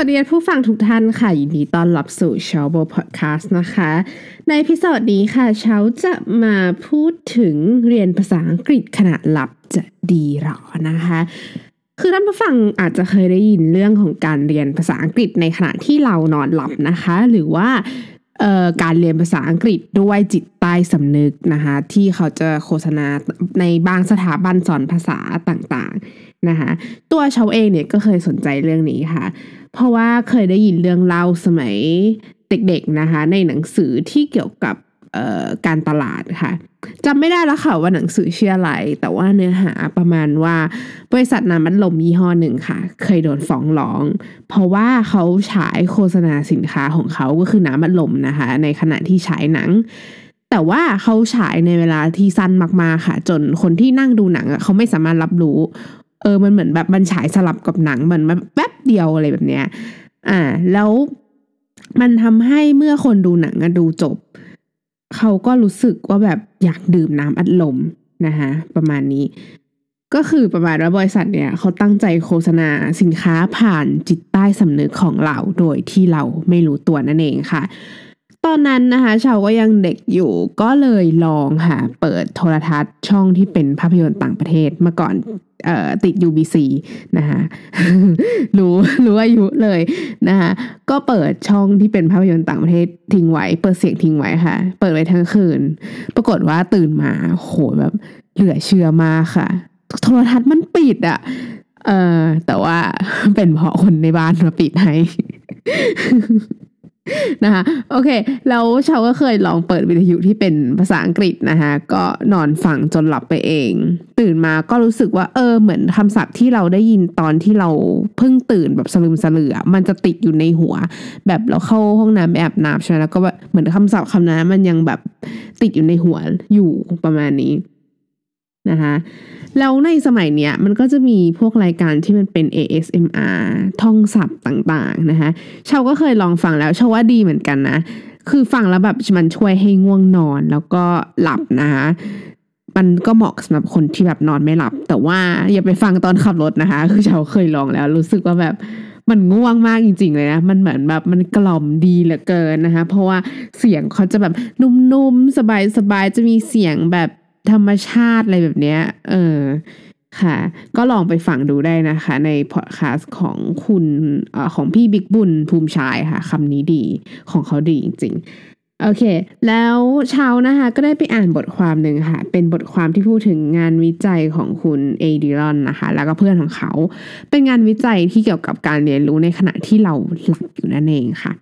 วัสดีผู้ฟังทุกท่านค่ะ ยินดีต้อนรับสู่ s h o w b o Podcast นะคะ ในพิโซดนี้ค่ะเช้าจะมาพูดถึงเรียนภาษาอังกฤษขณะหลับจะดีหรอนะคะ คือท่านผู้ฟังอาจจะเคยได้ยินเรื่องของการเรียนภาษาอังกฤษในขณะที่เรานอนหลับนะคะ หรือว่าการเรียนภาษาอังกฤษด้วยจิตใต้สำนึกนะคะที่เขาจะโฆษณาในบางสถาบันสอนภาษาต่างๆนะคะตัวเชาเองเนี่ยก็เคยสนใจเรื่องนี้ค่ะ เพราะว่าเคยได้ยินเรื่องเล่าสมัยเด็กๆนะคะ ในหนังสือที่เกี่ยวกับการตลาดค่ะจำไม่ได้แล้วค่ะว่าหนังสือชื่ออะไร แต่ว่าเนื้อหาประมาณว่า บริษัทน้ำมันลมยี่ห้อหนึ่งค่ะ เคยโดนฟ้องร้อง เพราะว่าเขาฉายโฆษณาสินค้าของเขาก็คือน้ำมันลมนะคะ ในขณะที่ฉายหนัง แต่ว่าเขาฉายในเวลาที่สั้นมากๆค่ะ จนคนที่นั่งดูหนังเขาไม่สามารถรับรู้ ออมันเหมือนแบบมันฉายสลับกับหนังเหมันมาแป๊บเดียวอะไรแบบเนี้ย อ่า แล้วมันทำให้เมื่อคนดูหนังดูจบ เขาก็รู้สึกว่าแบบอยากดื่มน้ำอัดลมนะคะประมาณนี้ ก็คือประมาณว่าบริษัทเนี่ยเขาตั้งใจโฆษณาสินค้าผ่านจิตใต้สำนึกของเราโดยที่เราไม่รู้ตัวนั่นเองค่ะ ตอนนั้นนะคะชาวก็ยังเด็กอยู่ก็เลยลองค่ะเปิดโทรทัศน์ช่องที่เป็นภาพยนตร์ต่างประเทศมื่อก่อนออติด UBC นะคะรู้รู้อายุเลยนะคะก็เปิดช่องที่เป็นภาพยนตร์ต่างประเทศทิ้งไว้ เปิดเสียงทิ้งไว้ค่ะ เปิดไว้ทั้งคืน ปรากฏว่าตื่นมาโหแบบเหลือเชื่อมากค่ะ โทรทัศน์มันปิดอะ่ะเออแต่ว่าเป็นเพราะคนในบ้านมาปิดให้ นะคะโอเค แล้วชาวก็เคยลองเปิดวิทยุที่เป็นภาษาอังกฤษนะคะก็นอนฟังจนหลับไปเอง ตื่นมาก็รู้สึกว่าเออเหมือนคำศัพท์ที่เราได้ยินตอนที่เราเพิ่งตื่นแบบสลืมสลือมันจะติดอยู่ในหัว แบบเราเข้าห้องน้ำไปอบน้ำใช่ไหมแล้วก็แบบเหมือนคำศัพท์คำนั้นมันยังแบบติดอยู่ในหัวอยู่ประมาณนี้ นะคะแล้วในสมัยเนี้ยมันก็จะมีพวกรายการที่มันเป็น ASMR ท่องศัพท์ต่างๆนะคะชาวก็เคยลองฟังแล้วชาวว่าดีเหมือนกันนะ คือฟังแล้วแบบมันช่วยให้ง่วงนอนแล้วก็หลับนะคะมันก็เหมาะสำหรับคนที่แบบนอนไม่หลับ แต่ว่าอย่าไปฟังตอนขับรถนะคะ คือชาวเคยลองแล้ว รู้สึกว่าแบบมันง่วงมากจริง ๆ เลยนะ มันเหมือนแบบมันกล่อมดีเหลือเกินนะคะ เพราะว่าเสียงเขาจะแบบนุ่มๆ สบายๆ จะมีเสียงแบบ ธรรมชาติอะไรแบบเนี้ย เออค่ะ ก็ลองไปฟังดูได้นะคะ ในพอดแคสต์ของคุณอของพี่บิ๊กบุญภูมิชายค่ะคำนี้ดีของเขาดีจริง ๆ โอเค แล้วเช้านะคะ ก็ได้ไปอ่านบทความหนึ่งค่ะ เป็นบทความที่พูดถึงงานวิจัยของคุณเอดิรอนนะคะ แล้วก็เพื่อนของเขา เป็นงานวิจัยที่เกี่ยวกับการเรียนรู้ในขณะที่เราหลับอยู่นั่นเองค่ะ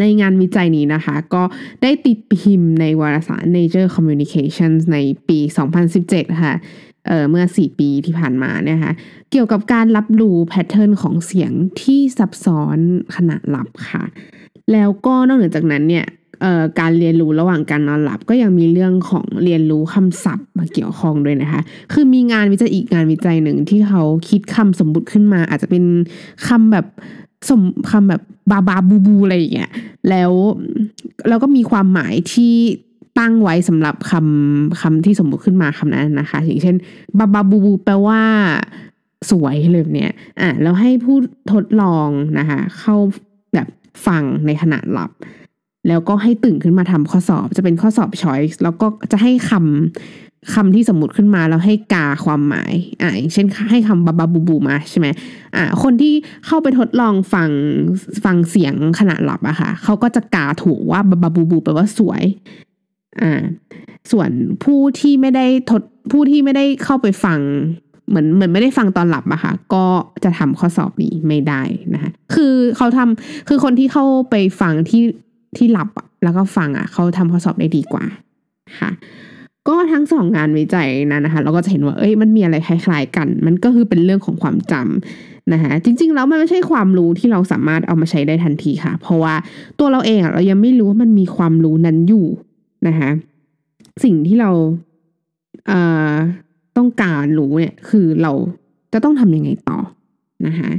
ในงานวิจัยนี้นะคะ ก็ได้ติดพิมพ์ในวารสาร Nature Communications ในปี 2017 ค่ะเเมื่อ 4 ปีที่ผ่านมาเนี่ยค่ะ เกี่ยวกับการรับรู้แพทเทิร์นของเสียงที่ซับซ้อนขณะหลับค่ะ แล้วก็นอกเหนือจากนั้นเนี่ยการเรียนรู้ระหว่างการนอนหลับก็ยังมีเรื่องของเรียนรู้คำศัพท์มาเกี่ยวข้องด้วยนะคะ คือมีงานวิจัยอีกงานวิจัยหนึ่งที่เขาคิดคำสมบุติขึ้นมา อาจจะเป็นคำแบบ สมคำแบบบาบาบูบูอะไรอย่างเงี้ยแล้วแล้วก็มีความหมายที่ตั้งไว้สำหรับคำคำที่สมมติขึ้นมาคำนั้นนะคะ อย่างเช่นบาบาบูบูแปลว่าสวยเลยเนี้ยอะแล้วให้ผู้ทดลองนะคะ เข้าแบบฟังในขณะหลับ แล้วก็ให้ตื่นขึ้นมาทำข้อสอบจะเป็นข้อสอบช้อยส์แล้วก็จะให้คำ คำที่สมมติขึ้นมาแล้วให้กาความหมายอ่าอย่างเช่นให้คำบาบาบูบูมาใช่ไหมอ่าคนที่เข้าไปทดลองฟังฟังเสียงขณะหลับอะค่ะเขาก็จะกาถูกว่าบาบาบูบูแปลว่าสวยอ่าส่วนผู้ที่ไม่ได้ทดผู้ที่ไม่ได้เข้าไปฟังเหมือนเหมือนไม่ได้ฟังตอนหลับอะค่ะ ก็จะทำข้อสอบนี้ไม่ได้นะคะคือเขาทำคือคนที่เข้าไปฟังที่ที่หลับแล้วก็ฟังอะเขาทำข้อสอบได้ดีกว่าค่ะ ก็ทั้งสองงานวิจัยนั้นนะคะ เราก็จะเห็นว่าเอ้ยมันมีอะไรคล้าย ๆ กัน มันก็คือเป็นเรื่องของความจำนะคะจริงๆแล้วมันไม่ใช่ความรู้ที่เราสามารถเอามาใช้ได้ทันทีค่ะ เพราะว่าตัวเราเองอะเรายังไม่รู้ว่ามันมีความรู้นั้นอยู่นะคะสิ่งที่เราเอ่อต้องการรู้เนี่ยคือเราจะต้องทำยังไงต่อนะคะ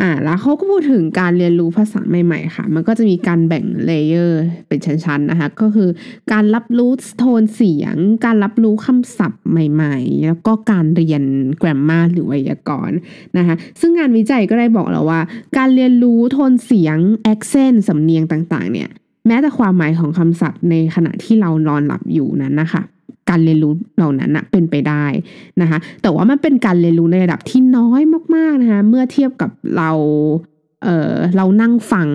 อ่าแล้วเขาก็พูดถึงการเรียนรู้ภาษาใหม่ๆค่ะ มันก็จะมีการแบ่งเลเยอร์เป็นชั้นๆนะคะก็คือการรับรู้โทนเสียง การรับรู้คำศัพท์ใหม่ๆ แล้วก็การเรียนแกรมมาหรือไวยากรณ์นะคะซึ่งงานวิจัยก็ได้บอกแล้วว่า การเรียนรู้โทนเสียงแอคเซนต์สำเนียงต่างๆเนี่ยแม้แต่ความหมายของคำศัพท์ในขณะที่เรานอนหลับอยู่นั้นนะคะ การเรียนรู้เหล่านั้นนะเป็นไปได้นะคะแต่ว่ามันเป็นการเรียนรู้ในระดับที่น้อยมากๆนะคะเมื่อเทียบกับเราเออเรานั่งฟัง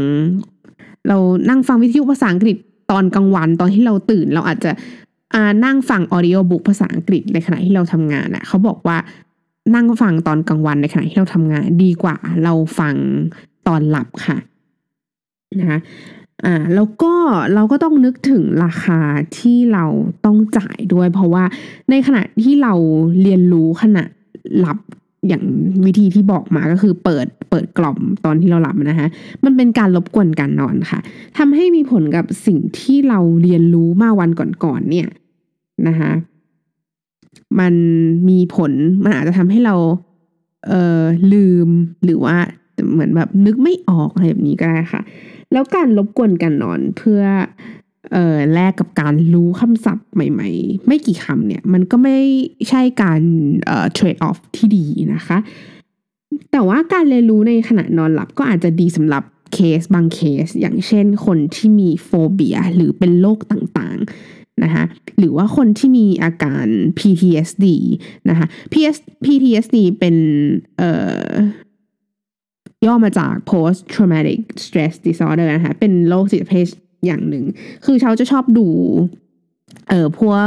เรานั่งฟังวิทยุภาษาอังกฤษตอนกลางวันตอนที่เราตื่นเราอาจจะนั่งฟังออดิโอบุ๊กภาษาอังกฤษในขณะที่เราทำงานอะเขาบอกว่านั่งฟังตอนกลางวันในขณะที่เราทำงาน ดีกว่าเราฟังตอนหลับค่ะนะคะ อ่าแล้วก็เราก็ต้องนึกถึงราคาที่เราต้องจ่ายด้วย เพราะว่าในขณะที่เราเรียนรู้ขณะหลับอย่างวิธีที่บอกมาก็คือเปิดเปิดกล่อมตอนที่เราหลับนะคะมันเป็นการรบกวนการนอนค่ะทำให้มีผลกับสิ่งที่เราเรียนรู้มาวันก่อนๆเนี่ยนะคะมันมีผลมันอาจจะทำให้เราเอ่อลืมหรือว่า เหมือนแบบนึกไม่ออกอะไรแบบนี้ก็ได้ค่ะ แล้วการรบกวนการนอนเพื่อเอ่อแลกกับการรู้คำศัพท์ใหม่ ๆ ไม่กี่คำเนี่ย มันก็ไม่ใช่การเอ่อเทรดออฟที่ดีนะคะ แต่ว่าการเรียนรู้ในขณะนอนหลับก็อาจจะดีสำหรับเคสบางเคส อย่างเช่นคนที่มีโฟเบียหรือเป็นโรคต่างๆนะคะหรือว่าคนที่มีอาการ PTSD นะคะ PS PTSD เป็นเอ่อ ย่อมาจาก post traumatic stress disorder นะคะเป็นโรคจิตเภทอย่างหนึ่ง คือเขาจะชอบดูเอ่อพวก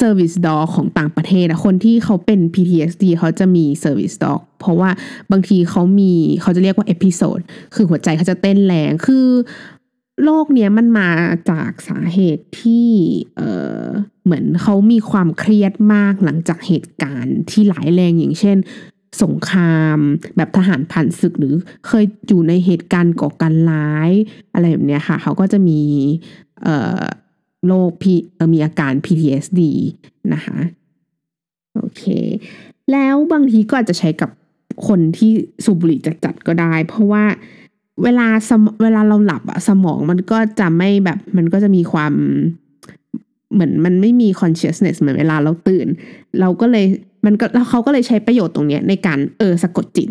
service dog ของต่างประเทศอะคนที่เขาเป็น PTSD เขาจะมี service dog เพราะว่าบางทีเขามีเขาจะเรียกว่า episode คือหัวใจเขาจะเต้นแรง คือโรคเนี้ยมันมาจากสาเหตุที่เอ่อเหมือนเขามีความเครียดมากหลังจากเหตุการณ์ที่หลายแรงอย่างเช่น สงคราม แบบทหารผ่านศึกหรือเคยอยู่ในเหตุการณ์ก่อการร้าย อะไรแบบเนี้ยค่ะ เขาก็จะมีโรคพีมีอาการ PTSD นะคะโอเค แล้วบางทีก็อาจจะใช้กับคนที่สูบบุหรี่จัดๆก็ได้ เพราะว่าเวลาสมเวลาเราหลับอะสมองมันก็จะไม่แบบมันก็จะมีความเหมือนมันไม่มี consciousness เหมือนเวลาเราตื่น เราก็เลย มันก็แล้วเขาก็เลยใช้ประโยชน์ตรงเนี้ยในการเออสะกดจิต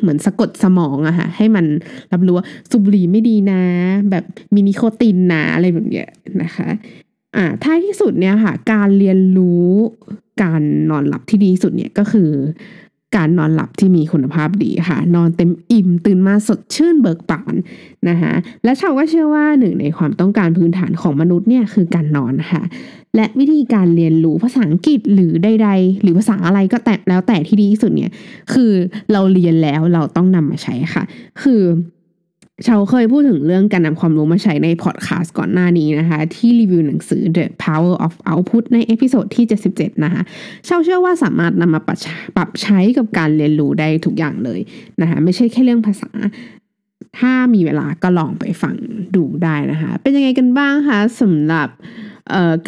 เหมือนสะกดสมองอะค่ะให้มันรับรู้ว่าสูบบุหรี่ไม่ดีนะ แบบมินิโคตินนะอะไรแบบเนี้ยนะคะอ่าท้ายที่สุดเนี่ยค่ะ การเรียนรู้การนอนหลับที่ดีสุดเนี่ยก็คือ การนอนหลับที่มีคุณภาพดีค่ะ นอนเต็มอิ่ม ตื่นมาสดชื่นเบิกบานนะคะและชาวก็เชื่อว่าหนึ่งในความต้องการพื้นฐานของมนุษย์เนี่ยคือการนอนค่ะ และวิธีการเรียนรู้ภาษาอังกฤษหรือใด ๆ หรือภาษาอะไรก็แต่แล้วแต่ที่ดีที่สุดเนี่ยคือเราเรียนแล้วเราต้องนำมาใช้ค่ะ คือ ชาเคยพูดถึงเรื่องการนำความรู้มาใช้ในพอดแคสต์ก่อนหน้านี้นะคะ ที่รีวิวหนังสือ The Power of Output ใน episode ที่ 77 นะคะชาเชื่อว่าสามารถนำมาปรับใช้กับการเรียนรู้ได้ทุกอย่างเลยนะคะไม่ใช่แค่เรื่องภาษา ถ้ามีเวลาก็ลองไปฟังดูได้นะคะ เป็นยังไงกันบ้างคะสำหรับ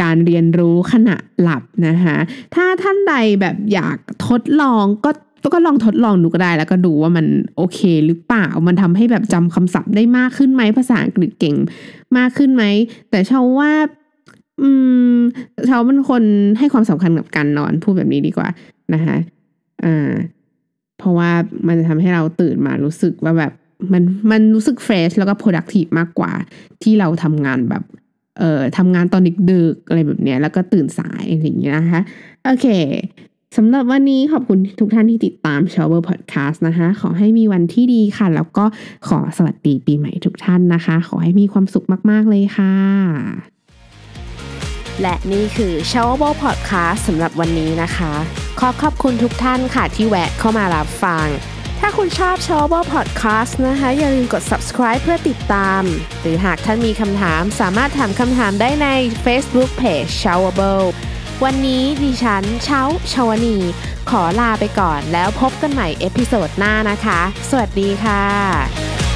การเรียนรู้ขณะหลับนะคะถ้าท่านใดแบบอยากทดลองก็ ก็ลองทดลองดูก็ได้ แล้วก็ดูว่ามันโอเคหรือเปล่า มันทำให้แบบจำคำศัพท์ได้มากขึ้นไหมภาษาอังกฤษเก่งมากขึ้นไหม แต่เชาว่า อืมเชาเป็นคนให้ความสำคัญกับการนอนพูดแบบนี้ดีกว่านะคะอ่าเพราะว่ามันจะทำให้เราตื่นมารู้สึกว่าแบบมันมันรู้สึกเฟรชแล้วก็ productive มากกว่า ที่เราทำงานแบบเอ่อทำงานตอนดึกๆอะไรแบบเนี้ยแล้วก็ตื่นสายอะไรอย่างเงี้ยนะคะ โอเค สำหรับวันนี้ขอบคุณทุกท่านที่ติดตาม Shower Podcast นะคะ ขอให้มีวันที่ดีค่ะ แล้วก็ขอสวัสดีปีใหม่ทุกท่านนะคะ ขอให้มีความสุขมาก ๆ เลยค่ะ และนี่คือ Shower Podcast สำหรับวันนี้นะคะ ขอขอบคุณทุกท่านค่ะที่แวะเข้ามารับฟัง ถ้าคุณชอบ Shower Podcast นะคะ อย่าลืมกด subscribe เพื่อติดตาม หรือหากท่านมีคำถามสามารถถามคำถามได้ใน Facebook Page Shower วันนี้ดิฉันเช้าชาวนี ขอลาไปก่อนแล้วพบกันใหม่ episode หน้านะคะ สวัสดีค่ะ